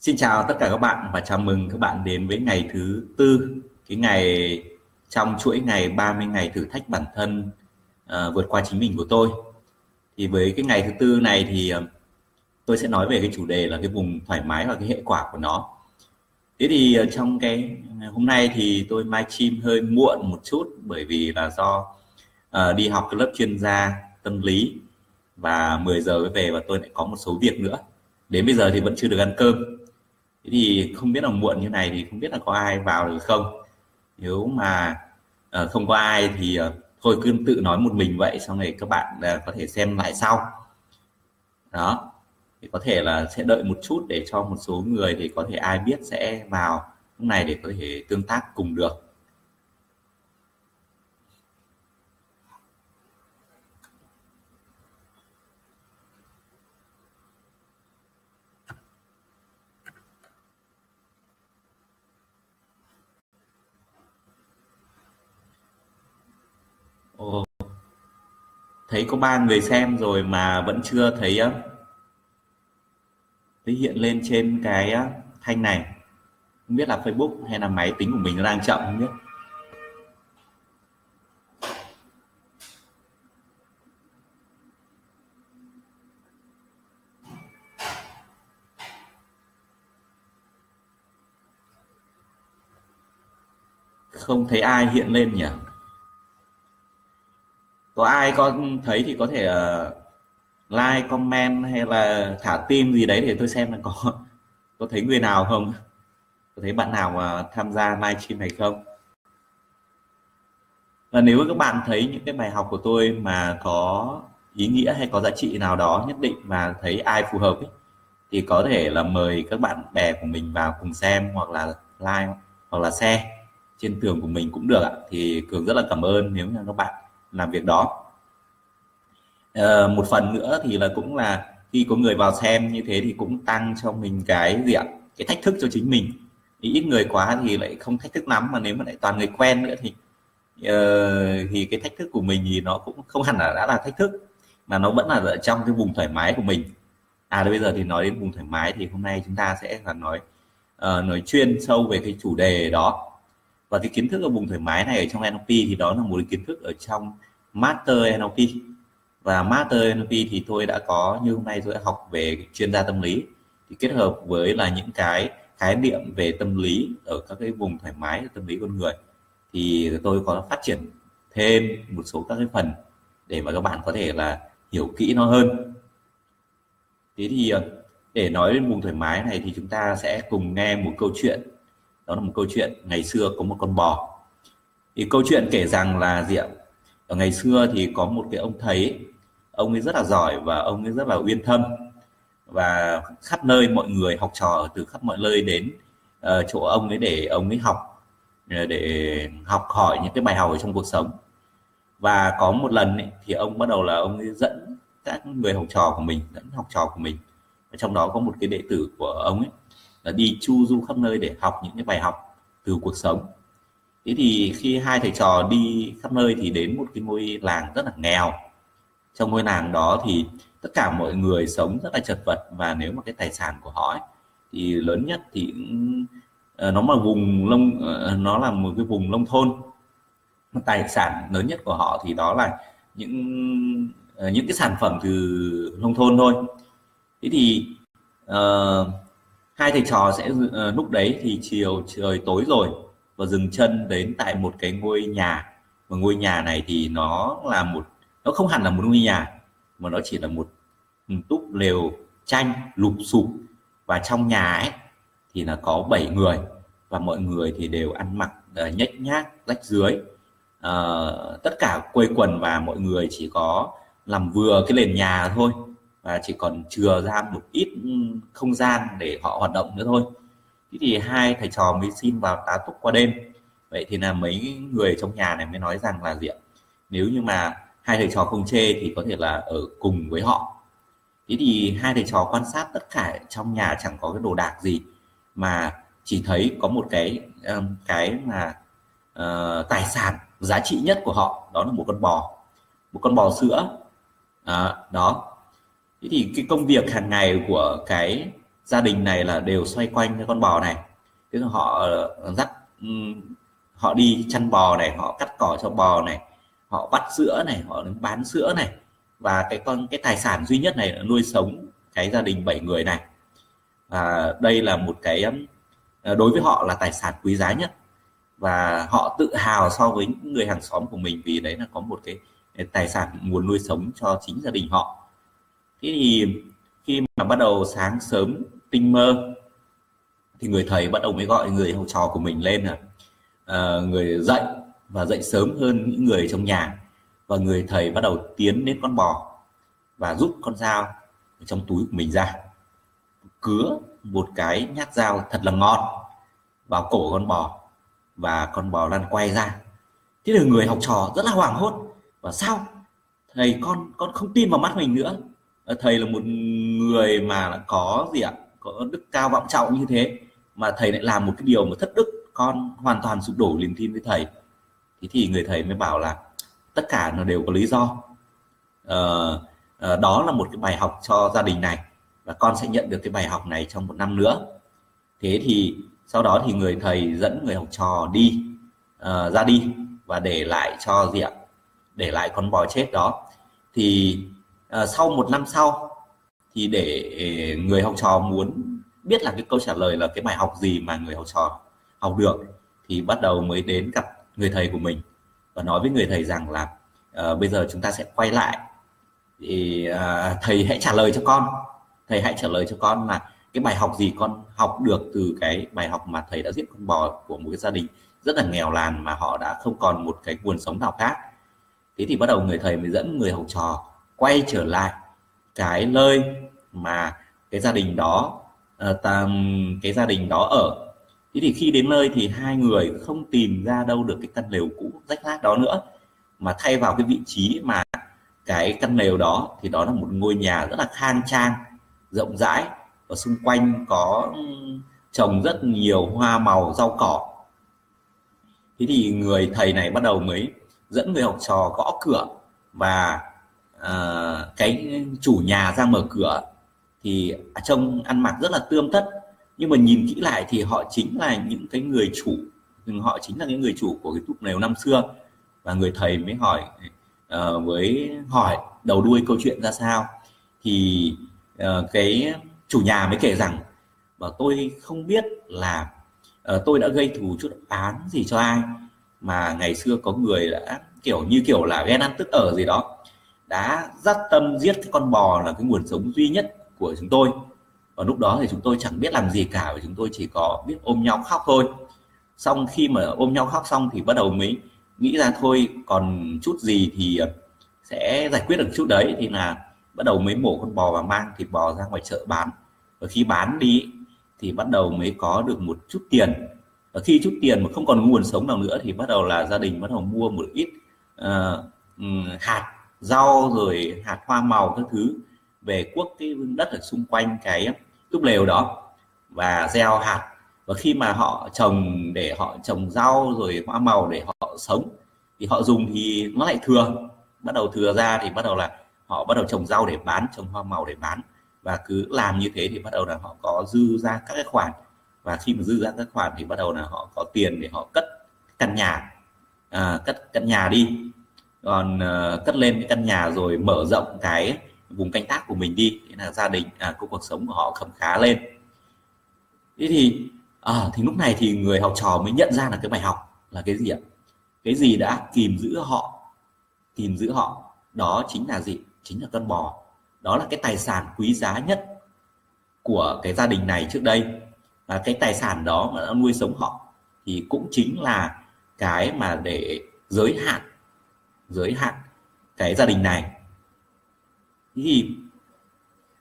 Xin chào tất cả các bạn và chào mừng các bạn đến với ngày thứ tư, cái ngày trong chuỗi ngày 30 ngày thử thách bản thân uh, vượt qua chính mình của tôi. Thì với cái ngày thứ tư này thì uh, tôi sẽ nói về cái chủ đề là cái vùng thoải mái và cái hệ quả của nó. Thế thì uh, trong cái hôm nay thì tôi mai chim hơi muộn một chút bởi vì là do uh, đi học cái lớp chuyên gia tâm lý và 10 giờ mới về và tôi lại có một số việc nữa. Đến bây giờ thì vẫn chưa được ăn cơm thế thì không biết là muộn như này thì không biết là có ai vào được không? Nếu mà uh, không có ai thì uh, thôi cứ tự nói một mình vậy xong rồi các bạn uh, có thể xem lại sau. Đó. Thì có thể là sẽ đợi một chút để cho một số người thì có thể ai biết sẽ vào lúc này để có thể tương tác cùng được. Thấy có ba người xem rồi mà vẫn chưa thấy thấy hiện lên trên cái thanh này. Không biết là Facebook hay là máy tính của mình nó đang chậm không biết. Không thấy ai hiện lên nhỉ? Có ai có thấy thì có thể uh, like comment hay là thả tim gì đấy để tôi xem là có có thấy người nào không? Có thấy bạn nào mà tham gia livestream này không? Và nếu các bạn thấy những cái bài học của tôi mà có ý nghĩa hay có giá trị nào đó nhất định và thấy ai phù hợp ấy, thì có thể là mời các bạn bè của mình vào cùng xem hoặc là like hoặc là share trên tường của mình cũng được ạ. Thì cường rất là cảm ơn nếu như các bạn làm việc đó. À, một phần nữa thì là cũng là khi có người vào xem như thế thì cũng tăng cho mình cái gì ạ? Cái thách thức cho chính mình. Ít người quá thì lại không thách thức lắm mà nếu mà lại toàn người quen nữa thì uh, thì cái thách thức của mình thì nó cũng không hẳn là đã là thách thức mà nó vẫn là ở trong cái vùng thoải mái của mình. À bây giờ thì nói đến vùng thoải mái thì hôm nay chúng ta sẽ là nói uh, nói chuyên sâu về cái chủ đề đó và cái kiến thức ở vùng thoải mái này ở trong NLP thì đó là một cái kiến thức ở trong Master NLP và Master NLP thì tôi đã có, như hôm nay tôi đã học về chuyên gia tâm lý. Thì kết hợp với là những cái khái niệm về tâm lý ở các cái vùng thoải mái tâm lý con người, thì tôi có phát triển thêm một số các cái phần để mà các bạn có thể là hiểu kỹ nó hơn. Thế thì ờ, để nói đến vùng thoải mái này thì chúng ta sẽ cùng nghe một câu chuyện đó là một câu chuyện ngày xưa có một con bò. Thì câu chuyện kể rằng là gì ạ? Ở ngày xưa thì có một cái ông thầy ông ấy rất là giỏi và ông ấy rất là uyên thâm. Và khắp nơi mọi người học trò từ khắp mọi nơi đến uh, chỗ ông ấy để ông ấy học ờ, để học hỏi những cái bài học ở trong cuộc sống. Và có một lần ấy, thì ông bắt đầu là ông ấy dẫn các người học trò của mình dẫn học trò của mình. Và trong đó có một cái đệ tử của ông ấy đi chu du khắp nơi để học những cái bài học từ cuộc sống. Thế thì khi hai thầy trò đi khắp nơi thì đến một cái ngôi làng rất là nghèo. Trong ngôi làng đó thì tất cả mọi người sống rất là chật vật và nếu mà cái tài sản của họ ấy, thì lớn nhất thì ờ, nó mà vùng lông ờ, nó là một cái vùng nông thôn. Tài sản lớn nhất của họ thì đó là những ờ, những cái sản phẩm từ nông thôn thôi. Thế thì uh, hai thầy trò sẽ uh, lúc đấy thì chiều trời tối rồi và dừng chân đến tại một cái ngôi nhà. Và ngôi nhà này thì nó là một nó không hẳn là một ngôi nhà mà nó chỉ là một ừ, túp lều tranh lụp sụp. Và trong nhà ấy thì là có 7 người và mọi người thì đều ăn mặc uh, nhếch nhác rách dưới. Uh, tất cả quây quần và mọi người chỉ có làm vừa cái nền nhà thôi và chỉ còn chừa ra một ít không gian để họ hoạt động nữa thôi. Thế thì hai thầy trò mới xin vào tá túc qua đêm. Vậy thì là mấy người trong nhà này mới nói rằng là gì ạ? Nếu như mà hai thầy trò không chê thì có thể là ở cùng với họ. Thế thì hai thầy trò quan sát tất cả trong nhà chẳng có cái đồ đạc gì mà chỉ thấy có một cái cái mà uh, tài sản giá trị nhất của họ đó là một con bò. Một con bò sữa. À, đó thế thì cái công việc hàng ngày của cái gia đình này là đều xoay quanh cái con bò này. Tức là họ ờ, dắt họ đi chăn bò này, họ cắt cỏ cho bò này, họ bắt sữa này, họ bán sữa này. Và cái con, cái tài sản duy nhất này là nuôi sống cái gia đình bảy người này. Và đây là một cái ờ, đối với họ là tài sản quý giá nhất. Và họ tự hào so với những người hàng xóm của mình vì đấy là có một cái tài sản nguồn nuôi sống cho chính gia đình họ thế thì khi mà bắt đầu sáng sớm tinh mơ thì người thầy bắt đầu mới gọi người học trò của mình lên là à, người dậy và dậy sớm hơn những người trong nhà. Và người thầy bắt đầu tiến đến con bò và rút con dao trong túi của mình ra cứa một cái nhát dao thật là ngon vào cổ con bò và con bò lăn quay ra. Thế là người học trò rất là hoảng hốt và sao? Thầy con con không tin vào mắt mình nữa. Ờ, thầy là một người mà có gì ạ? Có đức cao vọng trọng như thế mà thầy lại làm một cái điều mà thất đức con hoàn toàn sụp đổ niềm tin với thầy. Thế thì người thầy mới bảo là tất cả nó đều có lý do. Ờ, ờ đó là một cái bài học cho gia đình này và con sẽ nhận được cái bài học này trong một năm nữa. Thế thì sau đó thì người thầy dẫn người học trò đi uh, ra đi và để lại cho gì ạ? Để lại con bò chết đó. Thì Ờ, sau một năm sau thì để người học trò muốn biết là cái câu trả lời là cái bài học gì mà người học trò học được thì bắt đầu mới đến gặp người thầy của mình và nói với người thầy rằng là uh, bây giờ chúng ta sẽ quay lại thì uh, thầy hãy trả lời cho con thầy hãy trả lời cho con là cái bài học gì con học được từ cái bài học mà thầy đã giết con bò của một cái gia đình rất là nghèo làn mà họ đã không còn một cái nguồn sống nào khác. Thế thì bắt đầu người thầy mới dẫn người học trò quay trở lại cái nơi mà cái gia đình đó uh, ta, cái gia đình đó ở. Thế thì khi đến nơi thì hai người không tìm ra đâu được cái căn lều cũ rách nát đó nữa mà thay vào cái vị trí mà cái căn lều đó thì đó là một ngôi nhà rất là khang trang rộng rãi và xung quanh có trồng rất nhiều hoa màu rau cỏ. Thế thì người thầy này bắt đầu mới dẫn người học trò gõ cửa và Ờ, cái chủ nhà ra mở cửa thì trông ăn mặc rất là tươm tất. Nhưng mà nhìn kỹ lại thì họ chính là những cái người chủ. Họ chính là những người chủ của cái túp lều năm xưa. Và người thầy mới hỏi ờ, uh, với hỏi đầu đuôi câu chuyện ra sao. Thì uh, cái chủ nhà mới kể rằng và tôi không biết là uh, tôi đã gây thù chút án gì cho ai mà ngày xưa có người đã kiểu như kiểu là ghen ăn tức ở gì đó đã dắt tâm giết cái con bò là cái nguồn sống duy nhất của chúng tôi. Và lúc đó thì chúng tôi chẳng biết làm gì cả và chúng tôi chỉ có biết ôm nhau khóc thôi. Xong khi mà ôm nhau khóc xong thì bắt đầu mới nghĩ ra thôi còn chút gì thì ờ, sẽ giải quyết được chút đấy. Thì là bắt đầu mới mổ con bò và mang thịt bò ra ngoài chợ bán. Và khi bán đi thì bắt đầu mới có được một chút tiền. Và khi chút tiền mà không còn nguồn sống nào nữa thì bắt đầu là gia đình bắt đầu mua một ít uh, hạt rau rồi hạt hoa màu các thứ về cuốc cái đất ở xung quanh cái túp lều đó và gieo hạt. Và khi mà họ trồng để họ trồng rau rồi hoa màu để họ sống thì họ dùng thì nó lại thừa. Bắt đầu thừa ra thì bắt đầu là họ bắt đầu trồng rau để bán trồng hoa màu để bán. Và cứ làm như thế thì bắt đầu là họ có dư ra các cái khoản. Và khi mà dư ra các khoản thì bắt đầu là họ có tiền để họ cất căn nhà. À, cất căn nhà đi còn uh, cất lên cái căn nhà rồi mở rộng cái vùng canh tác của mình đi thế là gia đình à, cuộc sống của họ khấm khá lên. Thế thì à, thì lúc này thì người học trò mới nhận ra là cái bài học là cái gì ạ? Cái gì đã kìm giữ họ kìm giữ họ đó chính là gì? Chính là con bò. Đó là cái tài sản quý giá nhất của cái gia đình này trước đây. Và cái tài sản đó mà đã nuôi sống họ thì cũng chính là cái mà để giới hạn giới hạn cái gia đình này. Thì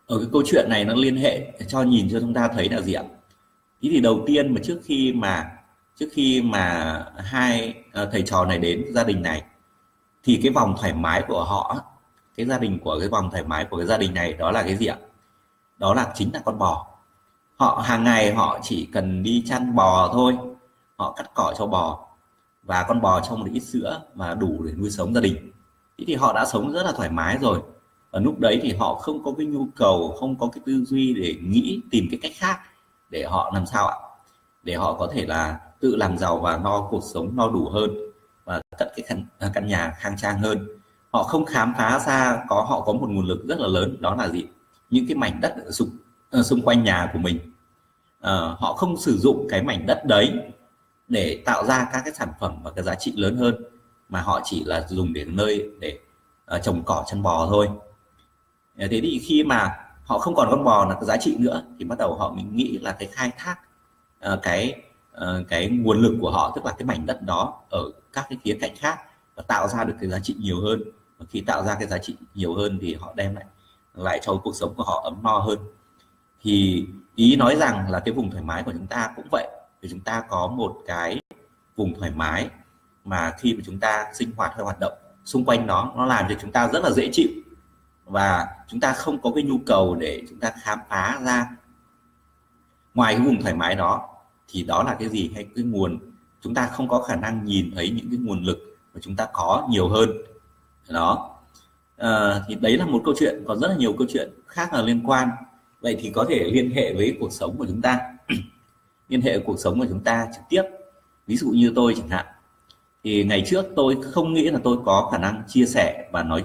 ở cái câu chuyện này nó liên hệ cho nhìn cho chúng ta thấy là gì ạ? Thế thì đầu tiên mà trước khi mà, trước khi mà hai à, thầy trò này đến gia đình này, thì cái vòng thoải mái của họ, cái gia đình của cái vòng thoải mái của cái gia đình này đó là cái gì ạ? Đó là chính là con bò. Họ hàng ngày họ chỉ cần đi chăn bò thôi, họ cắt cỏ cho bò và con bò cho một ít sữa và đủ để nuôi sống gia đình. Thế thì họ đã sống rất là thoải mái rồi. Và lúc đấy thì họ không có cái nhu cầu không có cái tư duy để nghĩ tìm cái cách khác để họ làm sao ạ? Để họ có thể là tự làm giàu và no cuộc sống no đủ hơn và cất cái căn, à, căn nhà khang trang hơn. Họ không khám phá ra có họ có một nguồn lực rất là lớn đó là gì? Những cái mảnh đất ở xung, ở xung quanh nhà của mình. À, họ không sử dụng cái mảnh đất đấy để tạo ra các cái sản phẩm và cái giá trị lớn hơn mà họ chỉ là dùng để nơi để uh, trồng cỏ chăn bò thôi. Ờ, thế thì khi mà họ không còn con bò là cái giá trị nữa thì bắt đầu họ mình nghĩ là cái khai thác uh, cái uh, cái nguồn lực của họ tức là cái mảnh đất đó ở các cái khía cạnh khác và tạo ra được cái giá trị nhiều hơn. Và khi tạo ra cái giá trị nhiều hơn thì họ đem lại lại cho cuộc sống của họ ấm no hơn. Thì ý nói rằng là cái vùng thoải mái của chúng ta cũng vậy thì chúng ta có một cái vùng thoải mái mà khi mà chúng ta sinh hoạt hay hoạt động xung quanh nó nó làm cho chúng ta rất là dễ chịu. Và chúng ta không có cái nhu cầu để chúng ta khám phá ra. Ngoài cái vùng thoải mái đó thì đó là cái gì? Hay cái nguồn? Chúng ta không có khả năng nhìn thấy những cái nguồn lực mà chúng ta có nhiều hơn. Đó. À, thì đấy là một câu chuyện còn rất là nhiều câu chuyện khác là liên quan. Vậy thì có thể liên hệ với cuộc sống của chúng ta liên hệ cuộc sống của chúng ta trực tiếp. Ví dụ như tôi chẳng hạn. Thì ngày trước tôi không nghĩ là tôi có khả năng chia sẻ và nói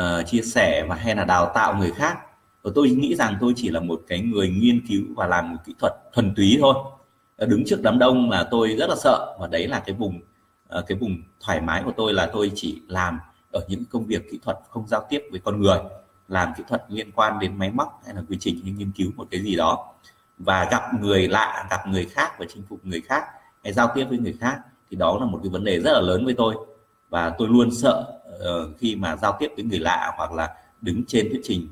uh, chia sẻ và hay là đào tạo người khác. Và tôi nghĩ rằng tôi chỉ là một cái người nghiên cứu và làm một kỹ thuật thuần túy thôi. Đứng trước đám đông là tôi rất là sợ. Và đấy là cái vùng uh, cái vùng thoải mái của tôi là tôi chỉ làm ở những công việc kỹ thuật không giao tiếp với con người. Làm kỹ thuật liên quan đến máy móc hay là quy trình hay nghiên cứu một cái gì đó và gặp người lạ gặp người khác và chinh phục người khác hay giao tiếp với người khác thì đó là một cái vấn đề rất là lớn với tôi. Và tôi luôn sợ uh, khi mà giao tiếp với người lạ hoặc là đứng trên thuyết trình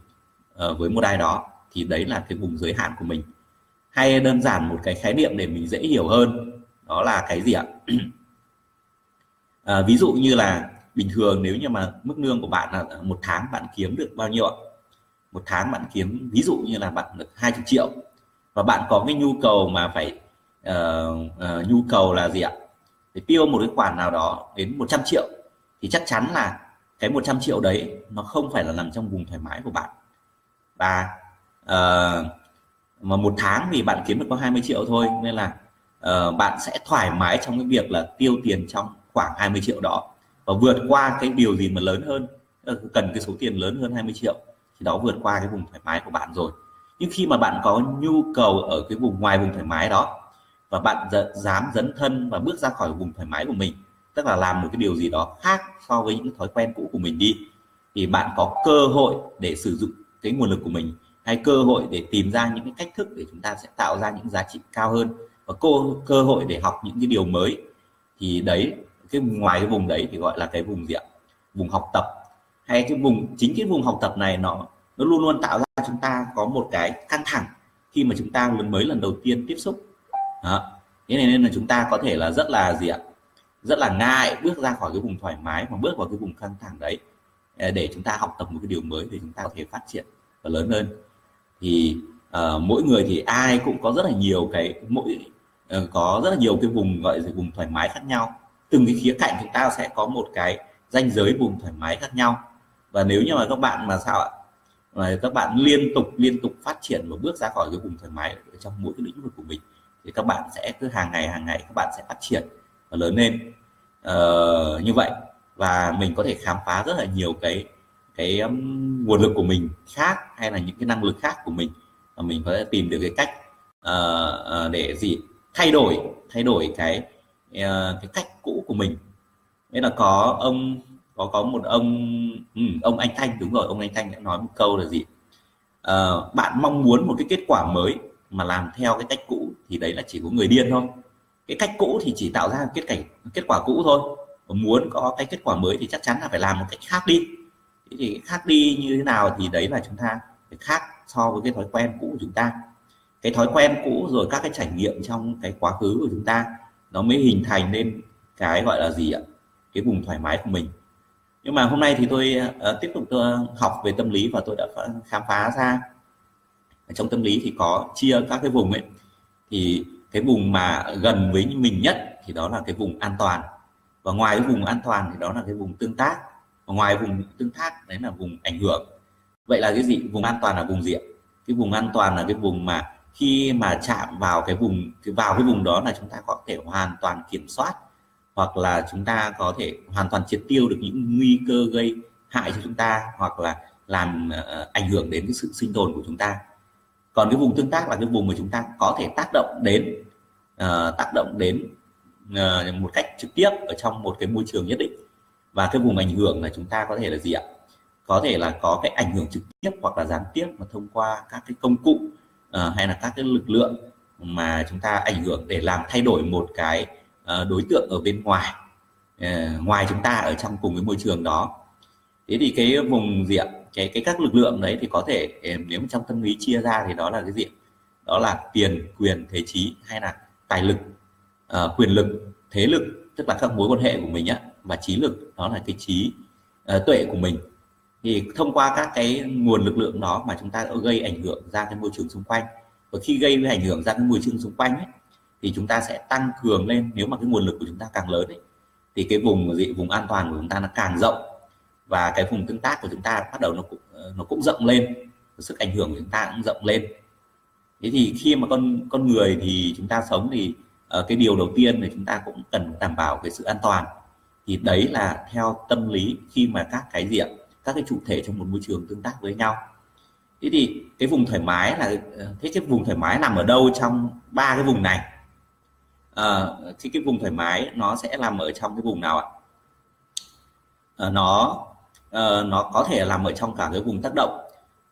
uh, với một ai đó thì đấy là cái vùng giới hạn của mình. Hay đơn giản một cái khái niệm để mình dễ hiểu hơn đó là cái gì ạ? À, ví dụ như là bình thường nếu như mà mức lương của bạn là một tháng bạn kiếm được bao nhiêu ạ? Một tháng bạn kiếm ví dụ như là bạn được 20 triệu và bạn có cái nhu cầu mà phải uh, uh, nhu cầu là gì ạ? Để tiêu một cái khoản nào đó đến 100 triệu thì chắc chắn là cái 100 triệu đấy nó không phải là nằm trong vùng thoải mái của bạn. Và uh, mà một tháng thì bạn kiếm được có 20 triệu thôi nên là uh, bạn sẽ thoải mái trong cái việc là tiêu tiền trong khoảng 20 triệu đó và vượt qua cái điều gì mà lớn hơn cần cái số tiền lớn hơn 20 triệu thì đó vượt qua cái vùng thoải mái của bạn rồi nhưng khi mà bạn có nhu cầu ở cái vùng ngoài vùng thoải mái đó, và bạn dám dấn thân và bước ra khỏi vùng thoải mái của mình, tức là làm một cái điều gì đó khác so với những thói quen cũ của mình đi, thì bạn có cơ hội để sử dụng cái nguồn lực của mình, hay cơ hội để tìm ra những cái cách thức để chúng ta sẽ tạo ra những giá trị cao hơn, và cơ cơ hội để học những cái điều mới, thì đấy, cái ngoài cái vùng đấy thì gọi là cái vùng gì ạ? Vùng học tập. Hay cái vùng, chính cái vùng học tập này nó nó luôn luôn tạo ra chúng ta có một cái căng thẳng khi mà chúng ta lần mới lần đầu tiên tiếp xúc. Đó. thế này nên là chúng ta có thể là rất là gì ạ? Rất là ngại bước ra khỏi cái vùng thoải mái mà bước vào cái vùng căng thẳng đấy à, để chúng ta học tập một cái điều mới để chúng ta có thể phát triển và lớn hơn thì uh, mỗi người thì ai cũng có rất là nhiều cái mỗi uh, có rất là nhiều cái vùng gọi là vùng thoải mái khác nhau. Từng cái khía cạnh chúng ta sẽ có một cái ranh giới vùng thoải mái khác nhau. Và nếu như mà các bạn mà sao ạ? Mà các bạn liên tục liên tục phát triển và bước ra khỏi cái vùng thoải mái ở trong mỗi cái lĩnh vực của mình thì các bạn sẽ cứ hàng ngày hàng ngày các bạn sẽ phát triển và lớn lên. Uh, như vậy. Và mình có thể khám phá rất là nhiều cái cái um, nguồn lực của mình khác hay là những cái năng lực khác của mình và mình có thể tìm được cái cách uh, uh, để gì? Thay đổi thay đổi cái uh, cái cách cũ của mình. Nên là có ông có có một ông ừ, ông anh Thanh đúng rồi ông anh Thanh đã nói một câu là gì? À, bạn mong muốn một cái kết quả mới mà làm theo cái cách cũ thì đấy là chỉ có người điên thôi. Cái cách cũ thì chỉ tạo ra kết cảnh kết quả cũ thôi. Mà muốn có cái kết quả mới thì chắc chắn là phải làm một cách khác đi. Thế thì khác đi như thế nào thì đấy là chúng ta phải khác so với cái thói quen cũ của chúng ta. Cái thói quen cũ rồi các cái trải nghiệm trong cái quá khứ của chúng ta nó mới hình thành nên cái gọi là gì ạ? Cái vùng thoải mái của mình nhưng mà hôm nay thì tôi uh, tiếp tục tôi học về tâm lý và tôi đã khám phá ra. Trong tâm lý thì có chia các cái vùng ấy. Thì cái vùng mà gần với mình nhất thì đó là cái vùng an toàn. Và ngoài cái vùng an toàn thì đó là cái vùng tương tác. Và ngoài vùng tương tác đấy là vùng ảnh hưởng. Vậy là cái gì? Vùng an toàn là vùng gì ạ? Cái vùng an toàn là cái vùng mà khi mà chạm vào cái vùng vào cái vùng đó là chúng ta có thể hoàn toàn kiểm soát hoặc là chúng ta có thể hoàn toàn triệt tiêu được những nguy cơ gây hại cho chúng ta hoặc là làm uh, ảnh hưởng đến cái sự sinh tồn của chúng ta. Còn cái vùng tương tác là cái vùng mà chúng ta có thể tác động đến uh, tác động đến uh, một cách trực tiếp ở trong một cái môi trường nhất định. Và cái vùng ảnh hưởng là chúng ta có thể là gì ạ? Có thể là có cái ảnh hưởng trực tiếp hoặc là gián tiếp mà thông qua các cái công cụ uh, hay là các cái lực lượng mà chúng ta ảnh hưởng để làm thay đổi một cái uh, Ờ, đối tượng ở bên ngoài ờ, ngoài chúng ta ở trong cùng cái môi trường đó. Thế thì cái vùng diện, cái cái các lực lượng đấy thì có thể ờ, nếu trong tâm lý chia ra thì đó là cái gì đó là tiền quyền thế trí hay là tài lực uh, quyền lực thế lực tức là các mối quan hệ của mình á và trí lực đó là cái trí uh, tuệ của mình. Thì thông qua các cái nguồn lực lượng đó mà chúng ta đã gây ảnh hưởng ra cái môi trường xung quanh và khi gây ảnh hưởng ra cái môi trường xung quanh ấy, thì chúng ta sẽ tăng cường lên. Nếu mà cái nguồn lực của chúng ta càng lớn ấy, thì cái vùng gì vùng an toàn của chúng ta nó càng rộng. Và cái vùng tương tác của chúng ta bắt đầu nó cũng nó cũng rộng lên. Sức ảnh hưởng của chúng ta cũng rộng lên. Thế thì khi mà con con người thì chúng ta sống thì uh, cái điều đầu tiên là chúng ta cũng cần đảm bảo cái sự an toàn. Thì đấy là theo tâm lý khi mà các cái diện các cái chủ thể trong một môi trường tương tác với nhau. Thế thì cái vùng thoải mái là ờ, thế cái vùng thoải mái nằm ở đâu trong ba cái vùng này? À, thì cái vùng thoải mái nó sẽ nằm ở trong cái vùng nào ạ? À, nó à, nó có thể làm ở trong cả cái vùng tác động.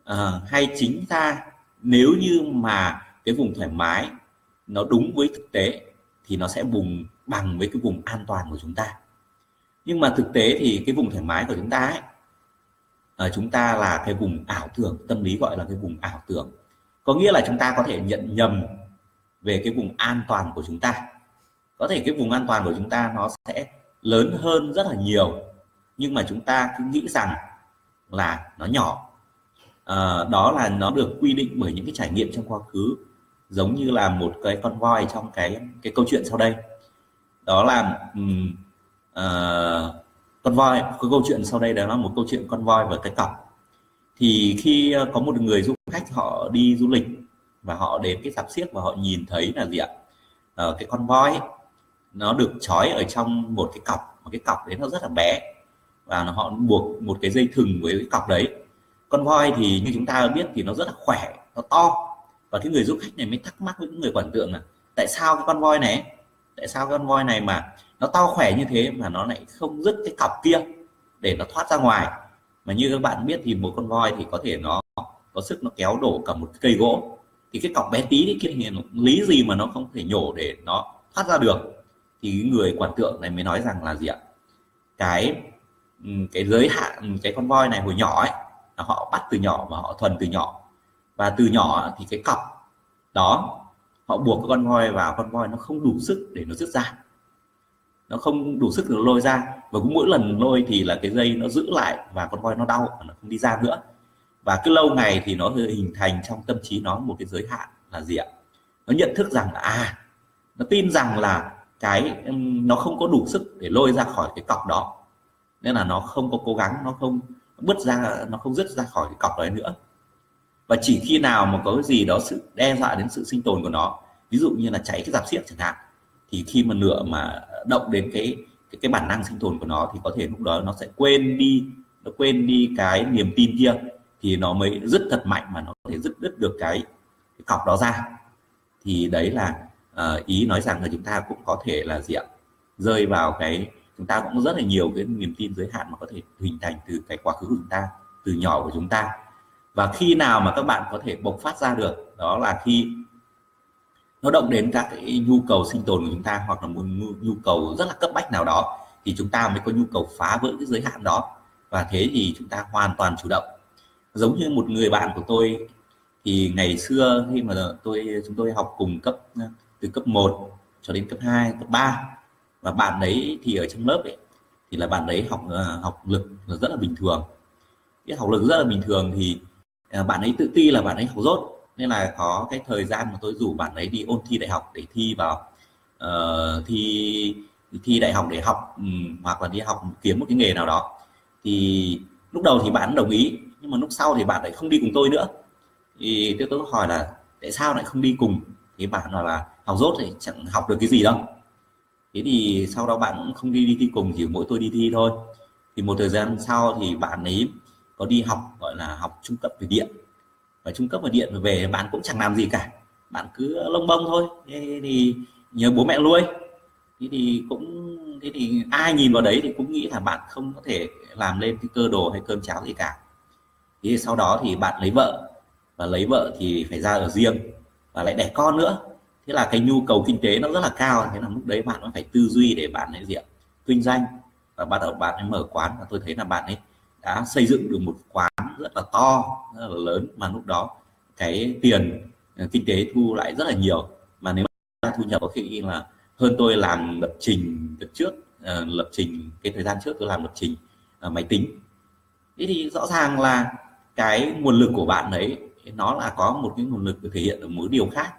À, hay chính ta nếu như mà cái vùng thoải mái nó đúng với thực tế thì nó sẽ bùng bằng với cái vùng an toàn của chúng ta. Nhưng mà thực tế thì cái vùng thoải mái của chúng ta ấy, ở chúng ta là cái vùng ảo tưởng tâm lý gọi là cái vùng ảo tưởng. Có nghĩa là chúng ta có thể nhận nhầm về cái vùng an toàn của chúng ta. Có thể cái vùng an toàn của chúng ta nó sẽ lớn hơn rất là nhiều nhưng mà chúng ta cứ nghĩ rằng là nó nhỏ. À, đó là nó được quy định bởi những cái trải nghiệm trong quá khứ giống như là một cái con voi trong cái cái câu chuyện sau đây. Đó là um, uh, con voi cái câu chuyện sau đây đó là một câu chuyện con voi và cái cọc thì khi ờ, có một người du khách họ đi du lịch và họ đến cái sạp xiếc và họ nhìn thấy là gì ạ? À, cái con voi ấy, nó được trói ở trong một cái cọc một cái cọc đấy nó rất là bé. Và nó họ buộc một cái dây thừng với cái cọc đấy. Con voi thì như chúng ta biết thì nó rất là khỏe nó to. Và cái người du khách này mới thắc mắc với những người quản tượng là tại sao cái con voi này? Tại sao cái con voi này mà nó to khỏe như thế mà nó lại không dứt cái cọc kia để nó thoát ra ngoài? Mà như các bạn biết thì một con voi thì có thể nó có sức nó kéo đổ cả một cây gỗ thì cái cọc bé tí đấy kia thì lý gì mà nó không thể nhổ để nó thoát ra được, thì người quản tượng này mới nói rằng là gì ạ? Cái cái giới hạn, cái con voi này hồi nhỏ ấy, là họ bắt từ nhỏ và họ thuần từ nhỏ. Và từ nhỏ thì cái cọc đó, họ buộc con voi vào, con voi nó không đủ sức để nó rút ra. Nó không đủ sức để nó lôi ra, và cũng mỗi lần lôi thì là cái dây nó giữ lại và con voi nó đau và nó không đi ra nữa và cứ lâu ngày thì nó hình thành trong tâm trí nó một cái giới hạn là gì ạ? Nó nhận thức rằng là à nó tin rằng là cái ừ, nó không có đủ sức để lôi ra khỏi cái cọc đó. Nên là nó không có cố gắng nó không bứt ra nó không dứt ra khỏi cái cọc đấy nữa. Và chỉ khi nào mà có cái gì đó sự đe dọa đến sự sinh tồn của nó ví dụ như là cháy cái dạp xiếc chẳng hạn thì khi mà lửa mà động đến cái cái, cái bản năng sinh tồn của nó thì có thể lúc đó nó sẽ quên đi nó quên đi cái niềm tin kia thì nó mới rất thật mạnh mà nó có thể dứt đứt được cái, cái cọc đó ra. Thì đấy là uh, ý nói rằng là chúng ta cũng có thể là diện rơi vào cái chúng ta cũng rất là nhiều cái niềm tin giới hạn mà có thể hình thành từ cái quá khứ của chúng ta từ nhỏ của chúng ta. Và khi nào mà các bạn có thể bộc phát ra được đó là khi nó động đến các cái nhu cầu sinh tồn của chúng ta hoặc là một nhu cầu rất là cấp bách nào đó thì chúng ta mới có nhu cầu phá vỡ cái giới hạn đó. Và thế thì chúng ta hoàn toàn chủ động giống như một người bạn của tôi thì ngày xưa khi mà tôi chúng tôi học cùng cấp từ cấp 1 cho đến cấp 2, cấp 3 và bạn đấy thì ở trong lớp ấy thì là bạn đấy học à, học lực rất là bình thường. Cái học lực rất là bình thường thì à, bạn ấy tự ti là bạn ấy học dốt nên là có cái thời gian mà tôi rủ bạn ấy đi ôn thi đại học để thi vào uh, thi thi đại học để học um, hoặc là đi học kiếm một cái nghề nào đó. Thì lúc đầu thì bạn đồng ý nhưng mà lúc sau thì bạn lại không đi cùng tôi nữa. Thì tôi có hỏi là, tại sao lại không đi cùng? Thì bạn nói là, học dốt thì chẳng học được cái gì đâu. Thế thì sau đó bạn cũng không đi đi thi cùng, chỉ mỗi tôi đi thi thôi. Thì một thời gian sau thì bạn ấy có đi học, gọi là, học trung cấp về điện. Và trung cấp về điện về bạn cũng chẳng làm gì cả. Bạn cứ lông bông thôi. Thế thì nhớ bố mẹ nuôi. Thế thì cũng, thế thì ai nhìn vào đấy thì cũng nghĩ là bạn không có thể làm lên cái cơ đồ hay cơm cháo gì cả thì sau đó thì bạn lấy vợ, và lấy vợ thì phải ra ở riêng, và lại đẻ con nữa. Thế là cái nhu cầu kinh tế nó rất là cao, thế là lúc đấy bạn phải tư duy để bạn ấy gì ạ? Kinh doanh, và bắt đầu bạn ấy mở quán, và tôi thấy là bạn ấy đã xây dựng được một quán rất là to, rất là lớn, mà lúc đó cái tiền ờ, kinh tế thu lại rất là nhiều. Mà nếu mà thu nhập có khi là hơn tôi làm lập trình được trước ờ, lập trình cái thời gian trước tôi làm lập trình ờ, máy tính. Thế thì rõ ràng là cái nguồn lực của bạn ấy nó là có một cái nguồn lực được thể hiện ở một điều khác.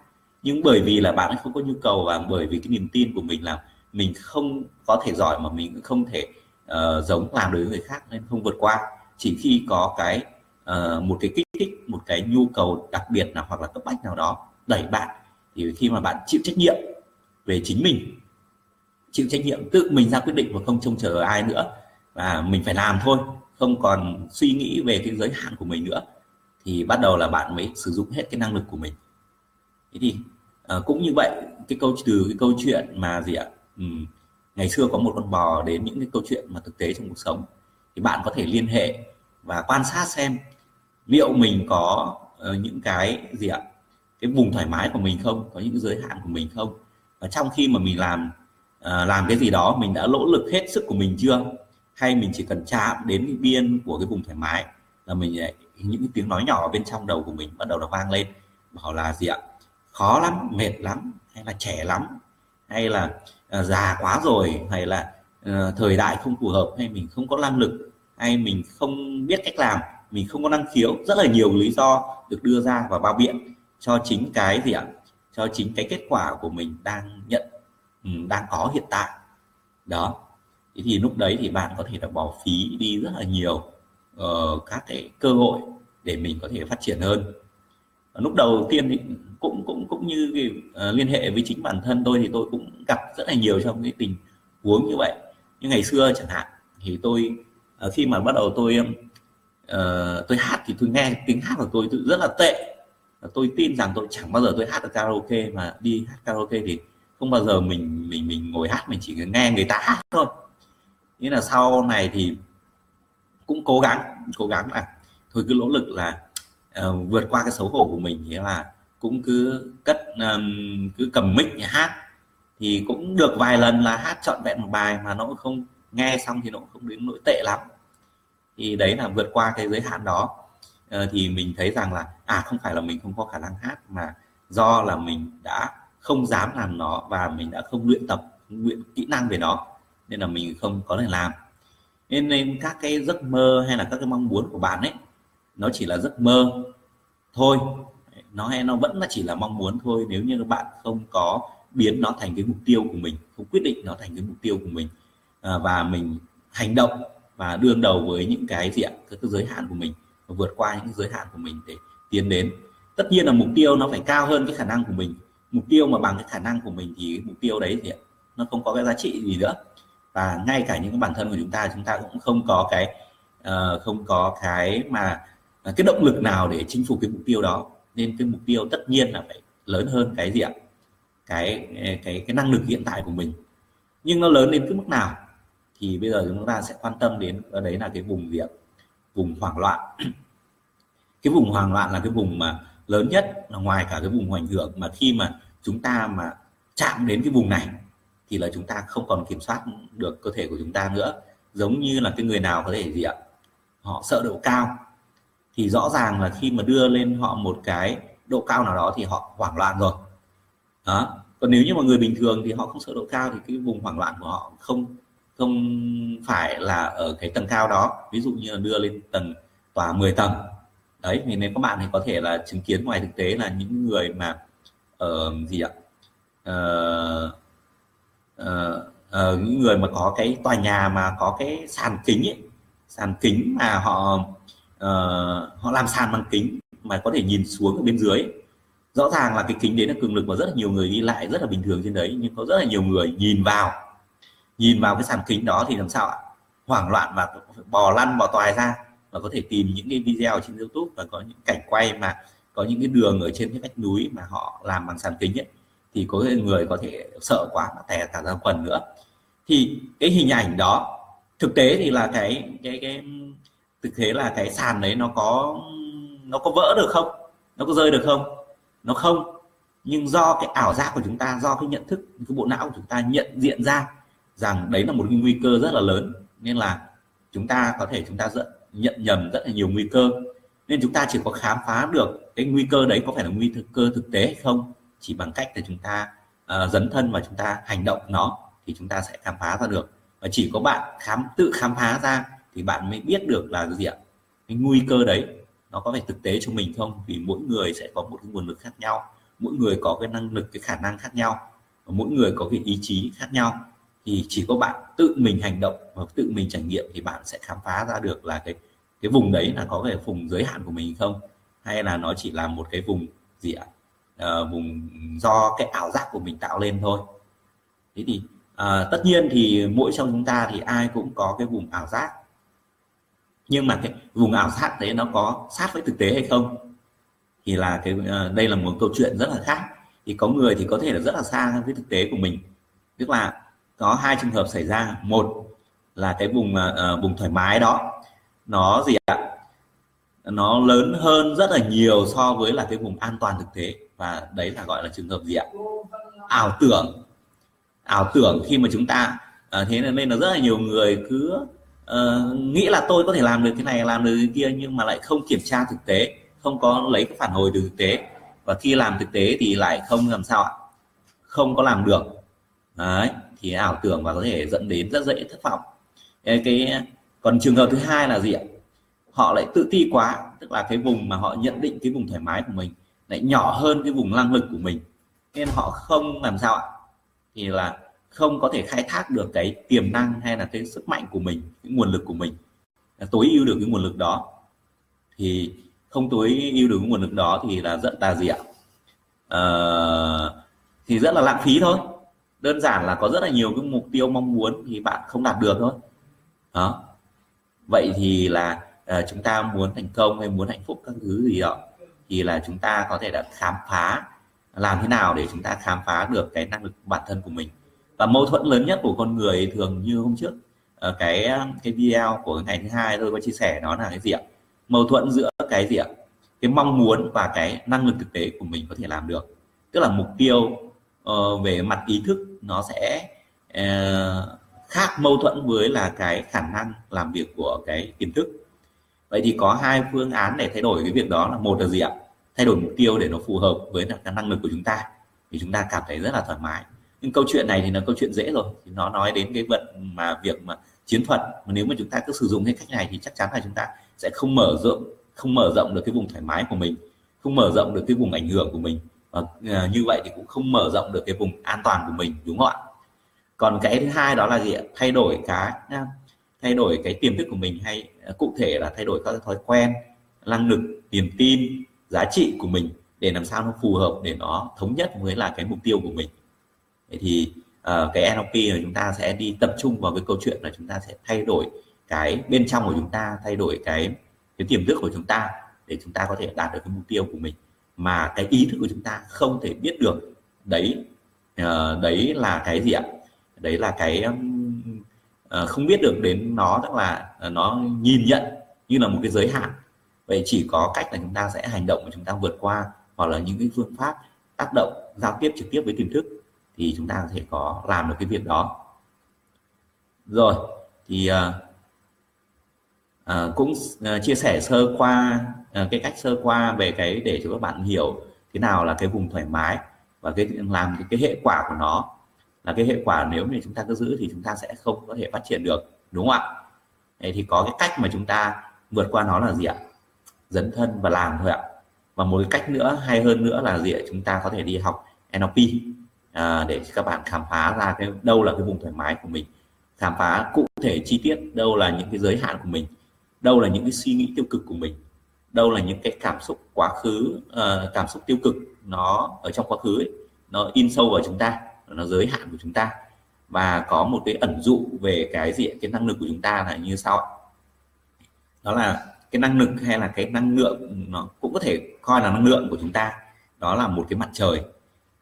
Nhưng bởi vì là bạn ấy không có nhu cầu và bởi vì cái niềm tin của mình là mình không có thể giỏi mà mình cũng không thể uh, giống làm đối với người khác nên không vượt qua. Chỉ khi có cái uh, một cái kích thích một cái nhu cầu đặc biệt nào hoặc là cấp bách nào đó đẩy bạn thì khi mà bạn chịu trách nhiệm về chính mình chịu trách nhiệm tự mình ra quyết định và không trông chờ ai nữa và mình phải làm thôi không còn suy nghĩ về cái giới hạn của mình nữa thì bắt đầu là bạn mới sử dụng hết cái năng lực của mình. Thế thì à, cũng như vậy cái câu từ cái câu chuyện mà gì ạ? Ừ, ngày xưa có một con bò đến những cái câu chuyện mà thực tế trong cuộc sống thì bạn có thể liên hệ và quan sát xem liệu mình có uh, những cái gì ạ? Cái vùng thoải mái của mình không? Có những giới hạn của mình không? Và trong khi mà mình làm uh, làm cái gì đó mình đã nỗ lực hết sức của mình chưa? Hay mình chỉ cần chạm đến cái biên của cái vùng thoải mái là mình lại những cái tiếng nói nhỏ ở bên trong đầu của mình bắt đầu nó vang lên bảo là gì ạ? Khó lắm mệt lắm hay là trẻ lắm hay là uh, già quá rồi hay là uh, thời đại không phù hợp hay mình không có năng lực hay mình không biết cách làm mình không có năng khiếu. Rất là nhiều lý do được đưa ra và bao biện cho chính cái gì ạ? Cho chính cái kết quả của mình đang nhận ừ, đang có hiện tại. Đó thế thì lúc đấy thì bạn có thể là bỏ phí đi rất là nhiều uh, các cái cơ hội để mình có thể phát triển hơn. Lúc đầu tiên thì cũng cũng cũng như cái, uh, liên hệ với chính bản thân tôi thì tôi cũng gặp rất là nhiều trong cái tình huống như vậy. Như ngày xưa chẳng hạn thì tôi uh, khi mà bắt đầu tôi uh, tôi hát thì tôi nghe tiếng hát của tôi, tôi rất là tệ. Tôi tin rằng tôi chẳng bao giờ tôi hát ở karaoke mà đi hát karaoke thì không bao giờ mình mình mình ngồi hát mình chỉ nghe người ta hát thôi nghĩa là sau này thì cũng cố gắng cố gắng là thôi cứ nỗ lực là uh, vượt qua cái xấu hổ của mình nghĩa là cũng cứ cất um, cứ cầm mic hát. Thì cũng được vài lần là hát trọn vẹn một bài mà nó cũng không nghe xong thì nó cũng không đến nỗi tệ lắm. Thì đấy là vượt qua cái giới hạn đó. Uh, thì mình thấy rằng là à không phải là mình không có khả năng hát mà do là mình đã không dám làm nó và mình đã không luyện tập luyện kỹ năng về nó nên là mình không có thể làm. Nên, nên các cái giấc mơ hay là các cái mong muốn của bạn ấy nó chỉ là giấc mơ thôi. Nó hay nó vẫn là chỉ là mong muốn thôi nếu như các bạn không có biến nó thành cái mục tiêu của mình không quyết định nó thành cái mục tiêu của mình à, và mình hành động và đương đầu với những cái gì ạ? Các cái giới hạn của mình và vượt qua những giới hạn của mình để tiến đến. Tất nhiên là mục tiêu nó phải cao hơn cái khả năng của mình. Mục tiêu mà bằng cái khả năng của mình thì mục tiêu đấy thì nó không có cái giá trị gì nữa và ngay cả những bản thân của chúng ta chúng ta cũng không có cái uh, không có cái mà à, cái động lực nào để chinh phục cái mục tiêu đó. Nên cái mục tiêu tất nhiên là phải lớn hơn cái gì ạ? Cái cái cái năng lực hiện tại của mình. Nhưng nó lớn đến cái mức nào? Thì bây giờ chúng ta sẽ quan tâm đến ở đấy là cái vùng gì ạ? Vùng hoảng loạn. Cái vùng hoảng loạn là cái vùng mà lớn nhất là ngoài cả cái vùng ảnh hưởng mà khi mà chúng ta mà chạm đến cái vùng này thì là chúng ta không còn kiểm soát được cơ thể của chúng ta nữa. Giống như là cái người nào có thể gì ạ? Họ sợ độ cao. Thì rõ ràng là khi mà đưa lên họ một cái độ cao nào đó thì họ hoảng loạn rồi. Đó. Còn nếu như mà người bình thường thì họ không sợ độ cao thì cái vùng hoảng loạn của họ không không phải là ở cái tầng cao đó. Ví dụ như là đưa lên tầng tòa 10 tầng. Đấy thì nếu các bạn thì có thể là chứng kiến ngoài thực tế là những người mà ở uh, gì ạ? Uh, uh, uh, những người mà có cái tòa nhà mà có cái sàn kính ấy, sàn kính mà họ uh, họ làm sàn bằng kính mà có thể nhìn xuống ở bên dưới rõ ràng là cái kính đấy là cường lực và rất là nhiều người đi lại rất là bình thường trên đấy nhưng có rất là nhiều người nhìn vào nhìn vào cái sàn kính đó thì làm sao ạ? Hoảng loạn và bò lăn bò toài ra và có thể tìm những cái video trên YouTube và có những cảnh quay mà có những cái đường ở trên cái vách núi mà họ làm bằng sàn kính ấy thì có người có thể sợ quá mà tè cả ra quần nữa. Thì cái hình ảnh đó thực tế thì là cái cái cái thực tế là cái sàn đấy nó có nó có vỡ được không? Nó có rơi được không? Nó không. Nhưng do cái ảo giác của chúng ta do cái nhận thức cái bộ não của chúng ta nhận diện ra rằng đấy là một cái nguy cơ rất là lớn. Nên là chúng ta có thể chúng ta dẫn, nhận nhầm rất là nhiều nguy cơ. Nên chúng ta chỉ có khám phá được cái nguy cơ đấy có phải là nguy cơ thực tế hay không chỉ bằng cách là chúng ta uh, dấn thân và chúng ta hành động nó thì chúng ta sẽ khám phá ra được. Và chỉ có bạn khám tự khám phá ra thì bạn mới biết được là gì ạ? Cái nguy cơ đấy nó có phải thực tế cho mình không? Vì mỗi người sẽ có một cái nguồn lực khác nhau mỗi người có cái năng lực cái khả năng khác nhau và mỗi người có cái ý chí khác nhau. Thì chỉ có bạn tự mình hành động và tự mình trải nghiệm thì bạn sẽ khám phá ra được là cái cái vùng đấy là có cái vùng giới hạn của mình không? Hay là nó chỉ là một cái vùng gì ạ? Uh, vùng do cái ảo giác của mình tạo lên thôi. Thế thì à, tất nhiên thì mỗi trong chúng ta thì ai cũng có cái vùng ảo giác. Nhưng mà cái vùng ảo giác đấy nó có sát với thực tế hay không thì là cái à, đây là một câu chuyện rất là khác. Thì có người thì có thể là rất là xa với thực tế của mình. Tức là có hai trường hợp xảy ra. Một là cái vùng uh, vùng thoải mái đó nó gì ạ? Nó lớn hơn rất là nhiều so với là cái vùng an toàn thực tế và đấy là gọi là trường hợp gì ạ? Ảo tưởng. Ảo tưởng khi mà chúng ta à, thế nên là rất là nhiều người cứ uh, nghĩ là tôi có thể làm được cái này làm được cái kia nhưng mà lại không kiểm tra thực tế không có lấy cái phản hồi từ thực tế. Và khi làm thực tế thì lại không làm sao ạ? Không có làm được. Đấy thì ảo tưởng và có thể dẫn đến rất dễ thất vọng. Cái còn trường hợp thứ hai là gì ạ? Họ lại tự ti quá tức là cái vùng mà họ nhận định cái vùng thoải mái của mình lại nhỏ hơn cái vùng năng lực của mình. Nên họ không làm sao ạ? Thì là không có thể khai thác được cái tiềm năng hay là cái sức mạnh của mình cái nguồn lực của mình. Tối ưu được cái nguồn lực đó. Thì không tối ưu được cái nguồn lực đó thì là rất là gì ạ? À, thì rất là lãng phí thôi. Đơn giản là có rất là nhiều cái mục tiêu mong muốn thì bạn không đạt được thôi. Đó. Vậy thì là uh, chúng ta muốn thành công hay muốn hạnh phúc các thứ gì đó thì là chúng ta có thể đã khám phá làm thế nào để chúng ta khám phá được cái năng lực bản thân của mình. Và mâu thuẫn lớn nhất của con người thường như hôm trước ờ, cái ờ, cái video của ngày thứ hai tôi có chia sẻ nó là cái gì ạ? Mâu thuẫn giữa cái gì ạ? Cái mong muốn và cái năng lực thực tế của mình có thể làm được. Tức là mục tiêu uh, về mặt ý thức nó sẽ uh, khác mâu thuẫn với là cái khả năng làm việc của cái tiềm thức vậy thì có hai phương án để thay đổi cái việc đó là một là gì ạ? Thay đổi mục tiêu để nó phù hợp với cái năng lực của chúng ta, thì chúng ta cảm thấy rất là thoải mái. Nhưng câu chuyện này thì là câu chuyện dễ rồi, thì nó nói đến cái vận mà việc mà chiến thuật, mà nếu mà chúng ta cứ sử dụng cái cách này thì chắc chắn là chúng ta sẽ không mở rộng, không mở rộng được cái vùng thoải mái của mình, không mở rộng được cái vùng ảnh hưởng của mình. Và à, như vậy thì cũng không mở rộng được cái vùng an toàn của mình, đúng không ạ? Còn cái thứ hai đó là gì ạ? Thay đổi cái à, thay đổi cái tiềm thức của mình hay ờ, cụ thể là thay đổi các thói quen năng lực niềm tin giá trị của mình để làm sao nó phù hợp để nó thống nhất với là cái mục tiêu của mình. Vậy thì uh, cái NLP là chúng ta sẽ đi tập trung vào cái câu chuyện là chúng ta sẽ thay đổi cái bên trong của chúng ta thay đổi cái cái tiềm thức của chúng ta để chúng ta có thể đạt được cái mục tiêu của mình. Mà cái ý thức của chúng ta không thể biết được đấy uh, đấy là cái gì ạ? Đấy là cái um, Ờ, không biết được đến nó tức là ờ, nó nhìn nhận như là một cái giới hạn. Vậy chỉ có cách là chúng ta sẽ hành động và chúng ta vượt qua hoặc là những cái phương pháp tác động giao tiếp trực tiếp với tiềm thức thì chúng ta có thể có làm được cái việc đó. Rồi thì à, à, cũng à, chia sẻ sơ qua à, cái cách sơ qua về cái để cho các bạn hiểu thế nào là cái vùng thoải mái và cái làm cái, cái hệ quả của nó là cái hệ quả nếu như chúng ta cứ giữ thì chúng ta sẽ không có thể phát triển được đúng không ạ? Đấy, thì có cái cách mà chúng ta vượt qua nó là gì ạ? Dấn thân và làm thôi ạ. Và một cái cách nữa hay hơn nữa là gì ạ? Chúng ta có thể đi học NLP à, để các bạn khám phá ra cái đâu là cái vùng thoải mái của mình. Khám phá cụ thể chi tiết đâu là những cái giới hạn của mình đâu là những cái suy nghĩ tiêu cực của mình đâu là những cái cảm xúc quá khứ uh, cảm xúc tiêu cực nó ở trong quá khứ ấy, nó in sâu vào chúng ta nó giới hạn của chúng ta. Và có một cái ẩn dụ về cái gì cái năng lực của chúng ta là như sau đó là cái năng lực hay là cái năng lượng, nó cũng có thể coi là năng lượng của chúng ta. Đó là một cái mặt trời.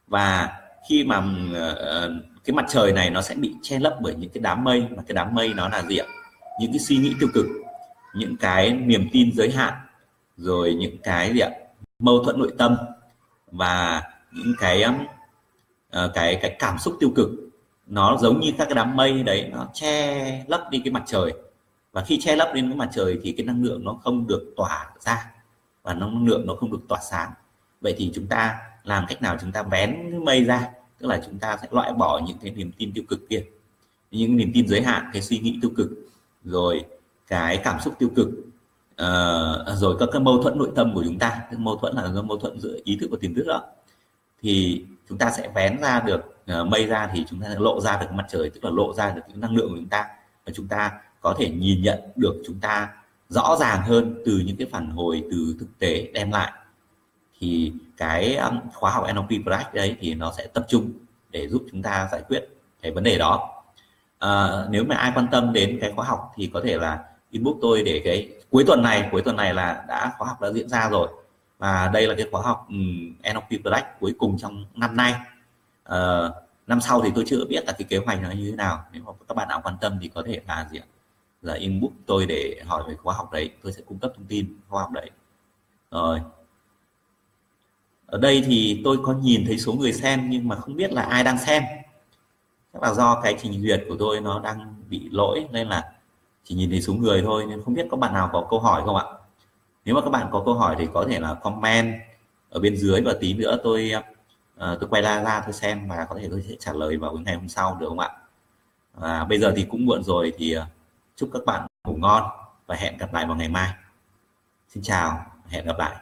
Và khi mà ờ, ờ, cái mặt trời này nó sẽ bị che lấp bởi những cái đám mây. Và cái đám mây nó là gì ạ? Những cái suy nghĩ tiêu cực, những cái niềm tin giới hạn, rồi những cái gì ạ? Mâu thuẫn nội tâm và những cái uh, cái cái cảm xúc tiêu cực nó giống như các cái đám mây đấy nó che lấp đi cái mặt trời. Và khi che lấp lên cái mặt trời thì cái năng lượng nó không được tỏa ra và năng lượng nó không được tỏa sáng. Vậy thì chúng ta làm cách nào chúng ta vén mây ra tức là chúng ta sẽ loại bỏ những cái niềm tin tiêu cực kia. Những niềm tin giới hạn cái suy nghĩ tiêu cực rồi cái cảm xúc tiêu cực uh, rồi các cái mâu thuẫn nội tâm của chúng ta. Cái mâu thuẫn là do mâu thuẫn giữa ý thức và tiềm thức đó. Thì chúng ta sẽ vén ra được uh, mây ra thì chúng ta sẽ lộ ra được mặt trời tức là lộ ra được những năng lượng của chúng ta. Và chúng ta có thể nhìn nhận được chúng ta rõ ràng hơn từ những cái phản hồi từ thực tế đem lại. Thì cái um, khóa học NLP Practice đấy thì nó sẽ tập trung để giúp chúng ta giải quyết cái vấn đề đó. À, nếu mà ai quan tâm đến cái khóa học thì có thể là inbox tôi để cái cuối tuần này cuối tuần này là đã khóa học đã diễn ra rồi và đây là cái khóa học um, NLP Black cuối cùng trong năm nay. À, năm sau thì tôi chưa biết là cái kế hoạch nó như thế nào. Nếu mà các bạn nào quan tâm thì có thể là gì ạ? Là inbox tôi để hỏi về khóa học đấy. Tôi sẽ cung cấp thông tin khóa học đấy. Rồi. Ở đây thì tôi có nhìn thấy số người xem nhưng mà không biết là ai đang xem. Chắc là do cái trình duyệt của tôi nó đang bị lỗi nên là chỉ nhìn thấy số người thôi nên không biết có bạn nào có câu hỏi không ạ? Nếu mà các bạn có câu hỏi thì có thể là comment ở bên dưới và tí nữa tôi uh, tôi quay ra ra tôi xem và có thể tôi sẽ trả lời vào ngày hôm sau được không ạ? Và bây giờ thì cũng muộn rồi thì ờ, chúc các bạn ngủ ngon và hẹn gặp lại vào ngày mai. Xin chào hẹn gặp lại.